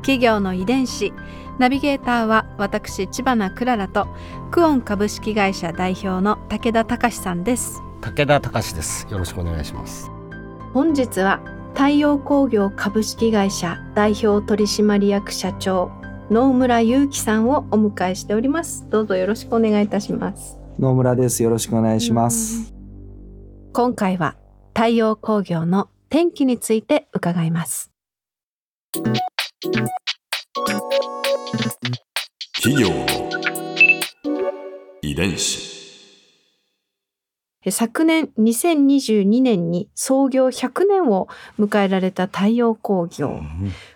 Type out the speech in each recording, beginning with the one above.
企業の遺伝子ナビゲーターは私千葉なクララとクオン株式会社代表の武田隆さんです武田隆です。よろしくお願いします。本日は太陽工業株式会社代表取締役社長野村祐樹さんをお迎えしておりますどうぞよろしくお願いいたします野村です。よろしくお願いします。今回は太陽工業の天気について伺います企業の遺伝子。え昨年2022年に創業100年を迎えられた太陽工業。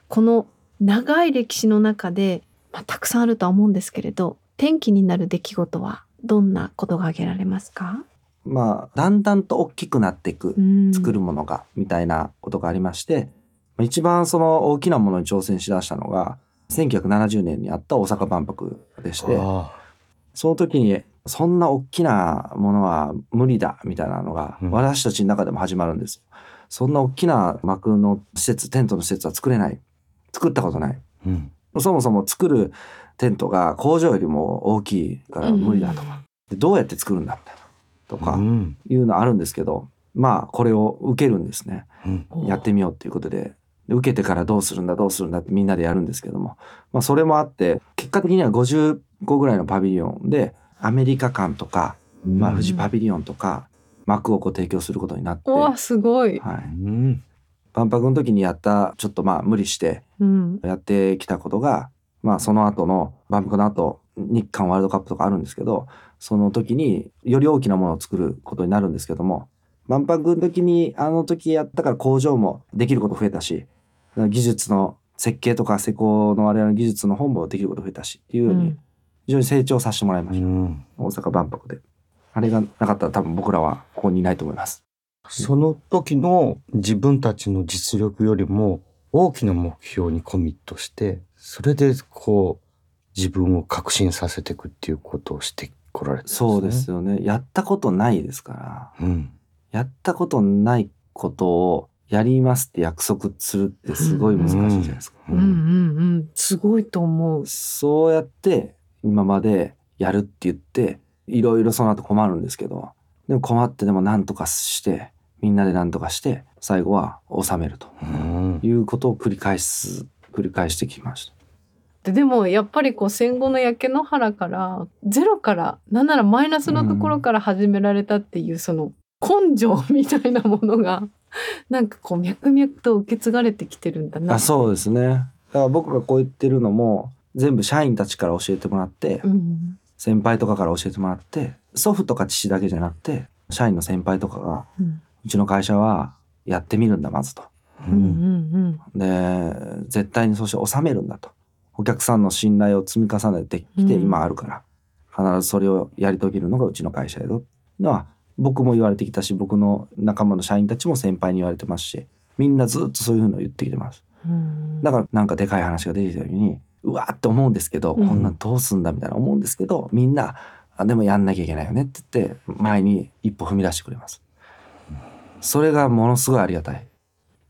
この長い歴史の中で、まあ、たくさんあるとは思うんですけれど転機になる出来事はどんなことが挙げられますか、まあ、だんだんと大きくなっていく、うん。作るものが、みたいなことがありまして、まあ一番その大きなものに挑戦しだしたのが、1970年にあった大阪万博でして、あその時に、そんな大きなものは無理だ、みたいなのが、うん。私たちの中でも始まるんですよ。そんな大きな幕の施設、テントの施設は作れない。作ったことない。ーうん。そもそも作るテントが工場よりも大きいから無理だと。か、でどうやって作るんだみたいなとかうん。いうのあるんですけど、まあこれを受けるんですね。うん。やってみようっていうことでで受けてからどうするんだどうするんだってみんなでやるんですけども、まあ、それもあって結果的には50個ぐらいのパビリオンでアメリカ館とか、まあ、富士パビリオンとか幕をこう提供することになって、おはーすごい、い、うん。万博の時にやったちょっとまあ無理してうん、やってきたことが、まあその後の万博の後、日韓ワールドカップとかあるんですけど、その時により大きなものを作ることになるんですけども、万博の時にあの時やったから工場もできること増えたし、技術の設計とか施工の我々の技術の本もできること増えたしっていうようにうん非常に成長させてもらいました。うん大阪万博で。あれがなかったら多分僕らはここにいないと思います。その時の自分たちの実力よりも大きな目標にコミットして、それでこう自分を確信させていくっていうことをしてこられたんですね。そうですよね。やったことないですから。うん。やったことないことをやりますって約束するってすごい難しいじゃないですか。うん。うんうんすごいと思う。そうやって今までやるって言っていろいろその後困るんですけどでも困ってでも何とかしてみんなで何とかして最後は収めると。うん。いうことを繰り返す繰り返してきました。ででもやっぱりこう戦後の焼け野原からゼロからなんならマイナスのところから始められたっていうその根性みたいなものが なんかこう脈々と受け継がれてきてるんだな。あそうですね。だから僕がこう言ってるのも全部社員たちから教えてもらって、うん先輩とかから教えてもらって祖父とか父だけじゃなくて社員の先輩とかがうんうちの会社はやってみるんだまずと。ううんんうんで絶対にそして収めるんだと。お客さんの信頼を積み重ねてきてうん今あるから、必ずそれをやり遂げるのがうちの会社やぞっていうのは僕も言われてきたし僕の仲間の社員たちも先輩に言われてますしみんなずっとそういうのを言ってきてます。うんだからなんかでかい話が出てきた時にうわーって思うんですけど、うんこんなんどうすんだみたいな思うんですけどみんなあでもやんなきゃいけないよねって言って前に一歩踏み出してくれます。それがものすごいありがたい。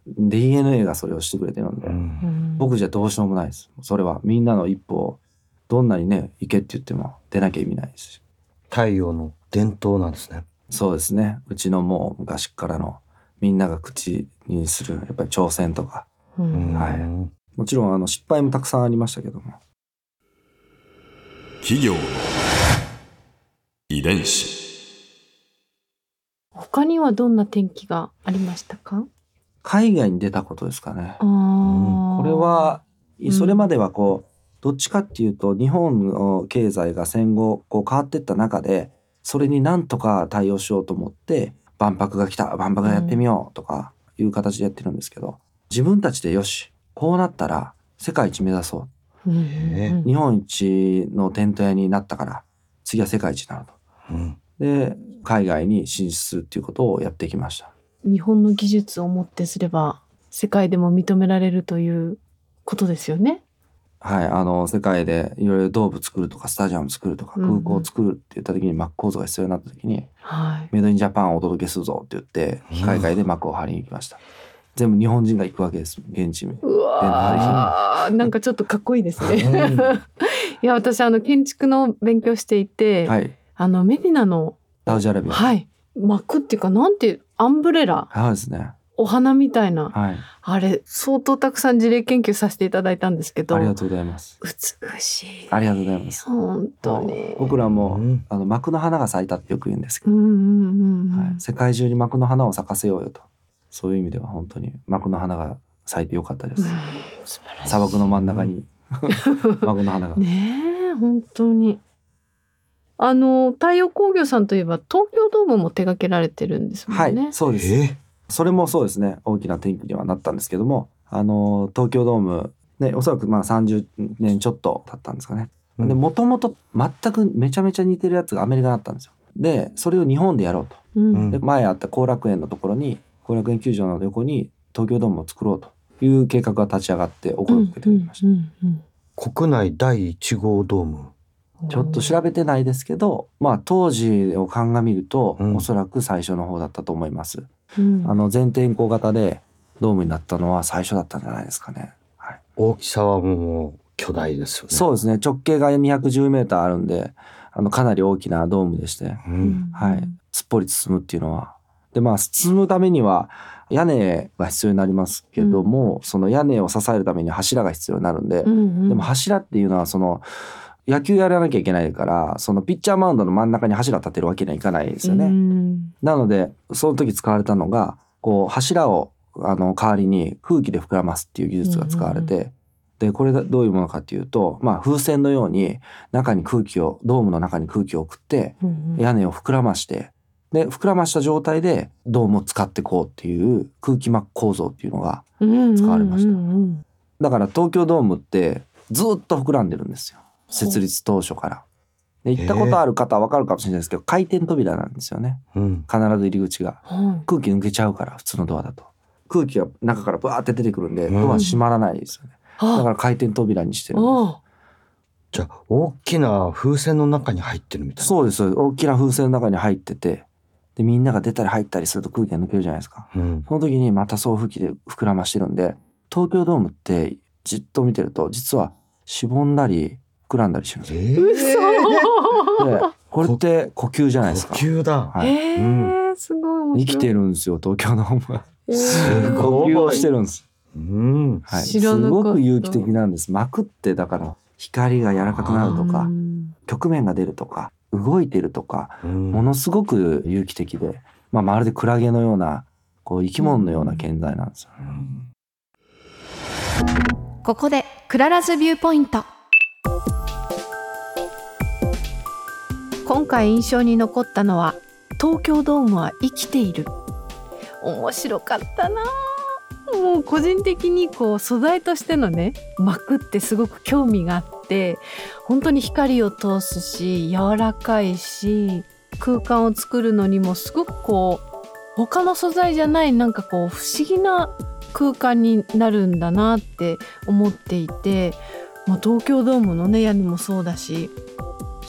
DNA がそれをしてくれてるんで、うんうん僕じゃどうしようもないです。それはみんなの一歩をどんなにね行けって言っても出なきゃ意味ないですし。太陽の伝統なんですね。そうですね。うちのもう昔からのみんなが口にするやっぱり挑戦とか。うん。はい。うんもちろんあの失敗もたくさんありましたけども。企業の遺伝子。他にはどんな転機がありましたか？海外に出たことですかね。これはうん。それまではこうどっちかっていうと日本の経済が戦後こう変わっていった中でそれになんとか対応しようと思って万博が来た万博やってみようとかいう形でやってるんですけど自分たちでよしこうなったら世界一目指そうえ日本一のテント屋になったから次は世界一になると。うんで海外に進出するっていうことをやってきました。日本の技術をもってすれば世界でも認められるということですよね。はい、あの世界でいろいろドーム作るとかスタジアム作るとか空港作るって言った時に膜構造が必要になった時にはい。メイドインジャパンをお届けするぞって言って海外で幕を張りに行きました。全部日本人が行くわけです現地に。うわーなんかちょっとかっこいいですね。うん いや私あの建築の勉強していて、はい、あのメディナのサウジアラビア。はい幕っていうかなんていうアンブレラそうですね。お花みたいなはい、あれ相当たくさん事例研究させていただいたんですけどありがとうございます。美しいありがとうございます。本当に僕らも、うんあの幕の花が咲いたってよく言うんですけど、うんうんうんうん、はい、世界中に幕の花を咲かせようよと。そういう意味では本当に幕の花が咲いてよかったです。うん素晴らしい砂漠の真ん中に 幕の花が。ねえ本当にあの太陽工業さんといえば東京ドームも手掛けられてるんですもはい、んね。そうです。えそれもそうですね大きな転機にはなったんですけどもあの東京ドームねおそらくまあ30年ちょっと経ったんですかね。うんでもともと全くめちゃめちゃ似てるやつがアメリカだったんですよ。でそれを日本でやろうと。うんうんで前あった後楽園のところに後楽園球場の横に東京ドームを作ろうという計画が立ち上がってお声をかけていました。うんうん国内第1号ドームうんちょっと調べてないですけど、まあ当時を鑑みると、うんおそらく最初の方だったと思います。うんあの全天候型でドームになったのは最初だったんじゃないですかね。はい、大きさはもう巨大ですよね。そうですね。直径が210メーターあるんで、あのかなり大きなドームでして、う。うんんはい、すっぽり包むっていうのは。でまあ包むためには屋根が必要になりますけども、その屋根を支えるために柱が必要になるんで、うんうんでも柱っていうのはその野球やらなきゃいけないからそのピッチャーマウンドの真ん中に柱立てるわけにはいかないですよね。うん。なのでその時使われたのがこう柱をあの代わりに空気で膨らますっていう技術が使われて、でこれがどういうものかっていうと、まあ、風船のように中に空気をドームの中に空気を送ってうん屋根を膨らましてで膨らました状態でドームを使ってこうっていう空気膜構造っていうのがうん。使われました。だから東京ドームってずっと膨らんでるんですよ設立当初から。で行ったことある方は分かるかもしれないですけど回転扉なんですよね。うん。必ず入り口が。はい。空気抜けちゃうから普通のドアだと。空気が中からバーって出てくるんでうん。ドア閉まらないですよね、だかあら回転扉にしてるんです。あじゃあ大きな風船の中に入ってるみたいな。そうですそうです。大きな風船の中に入っててでみんなが出たり入ったりすると空気が抜けるじゃないですか。うん。その時にまた送風機で膨らましてるんで東京ドームってじっと見てると実はしぼんだり膨らんだりしてるんです。よえ嘘。でこれって呼吸じゃないですか。呼吸だ。はい。えー、すごい面白い。生きてるんですよ東京ドームはすごい。呼吸をしてるんです。うん。はい、すごく有機的なんです。膜ってだから光が柔らかくなるとかうん曲面が出るとか動いてるとかうん。ものすごく有機的で、まあ、まるでクラゲのようなこう生き物のような建材なんですよ。ここで Clara's Viewpoint 今回印象に残ったのは東京ドームは生きている。面白かったな。もう個人的にこう素材としてのね膜ってすごく興味があって本当に光を通すし柔らかいし空間を作るのにもすごくこう他の素材じゃないなんかこう不思議な空間になるんだなって思っていて、まあ、東京ドームのね屋根もそうだし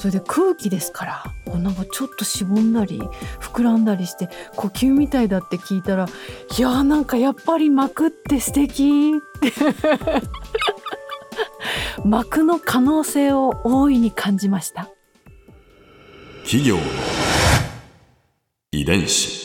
それで空気ですからこうなんかちょっとしぼんだり膨らんだりして呼吸みたいだって聞いたらいやーなんかやっぱり膜って素敵って 膜の可能性を大いに感じました。企業遺伝子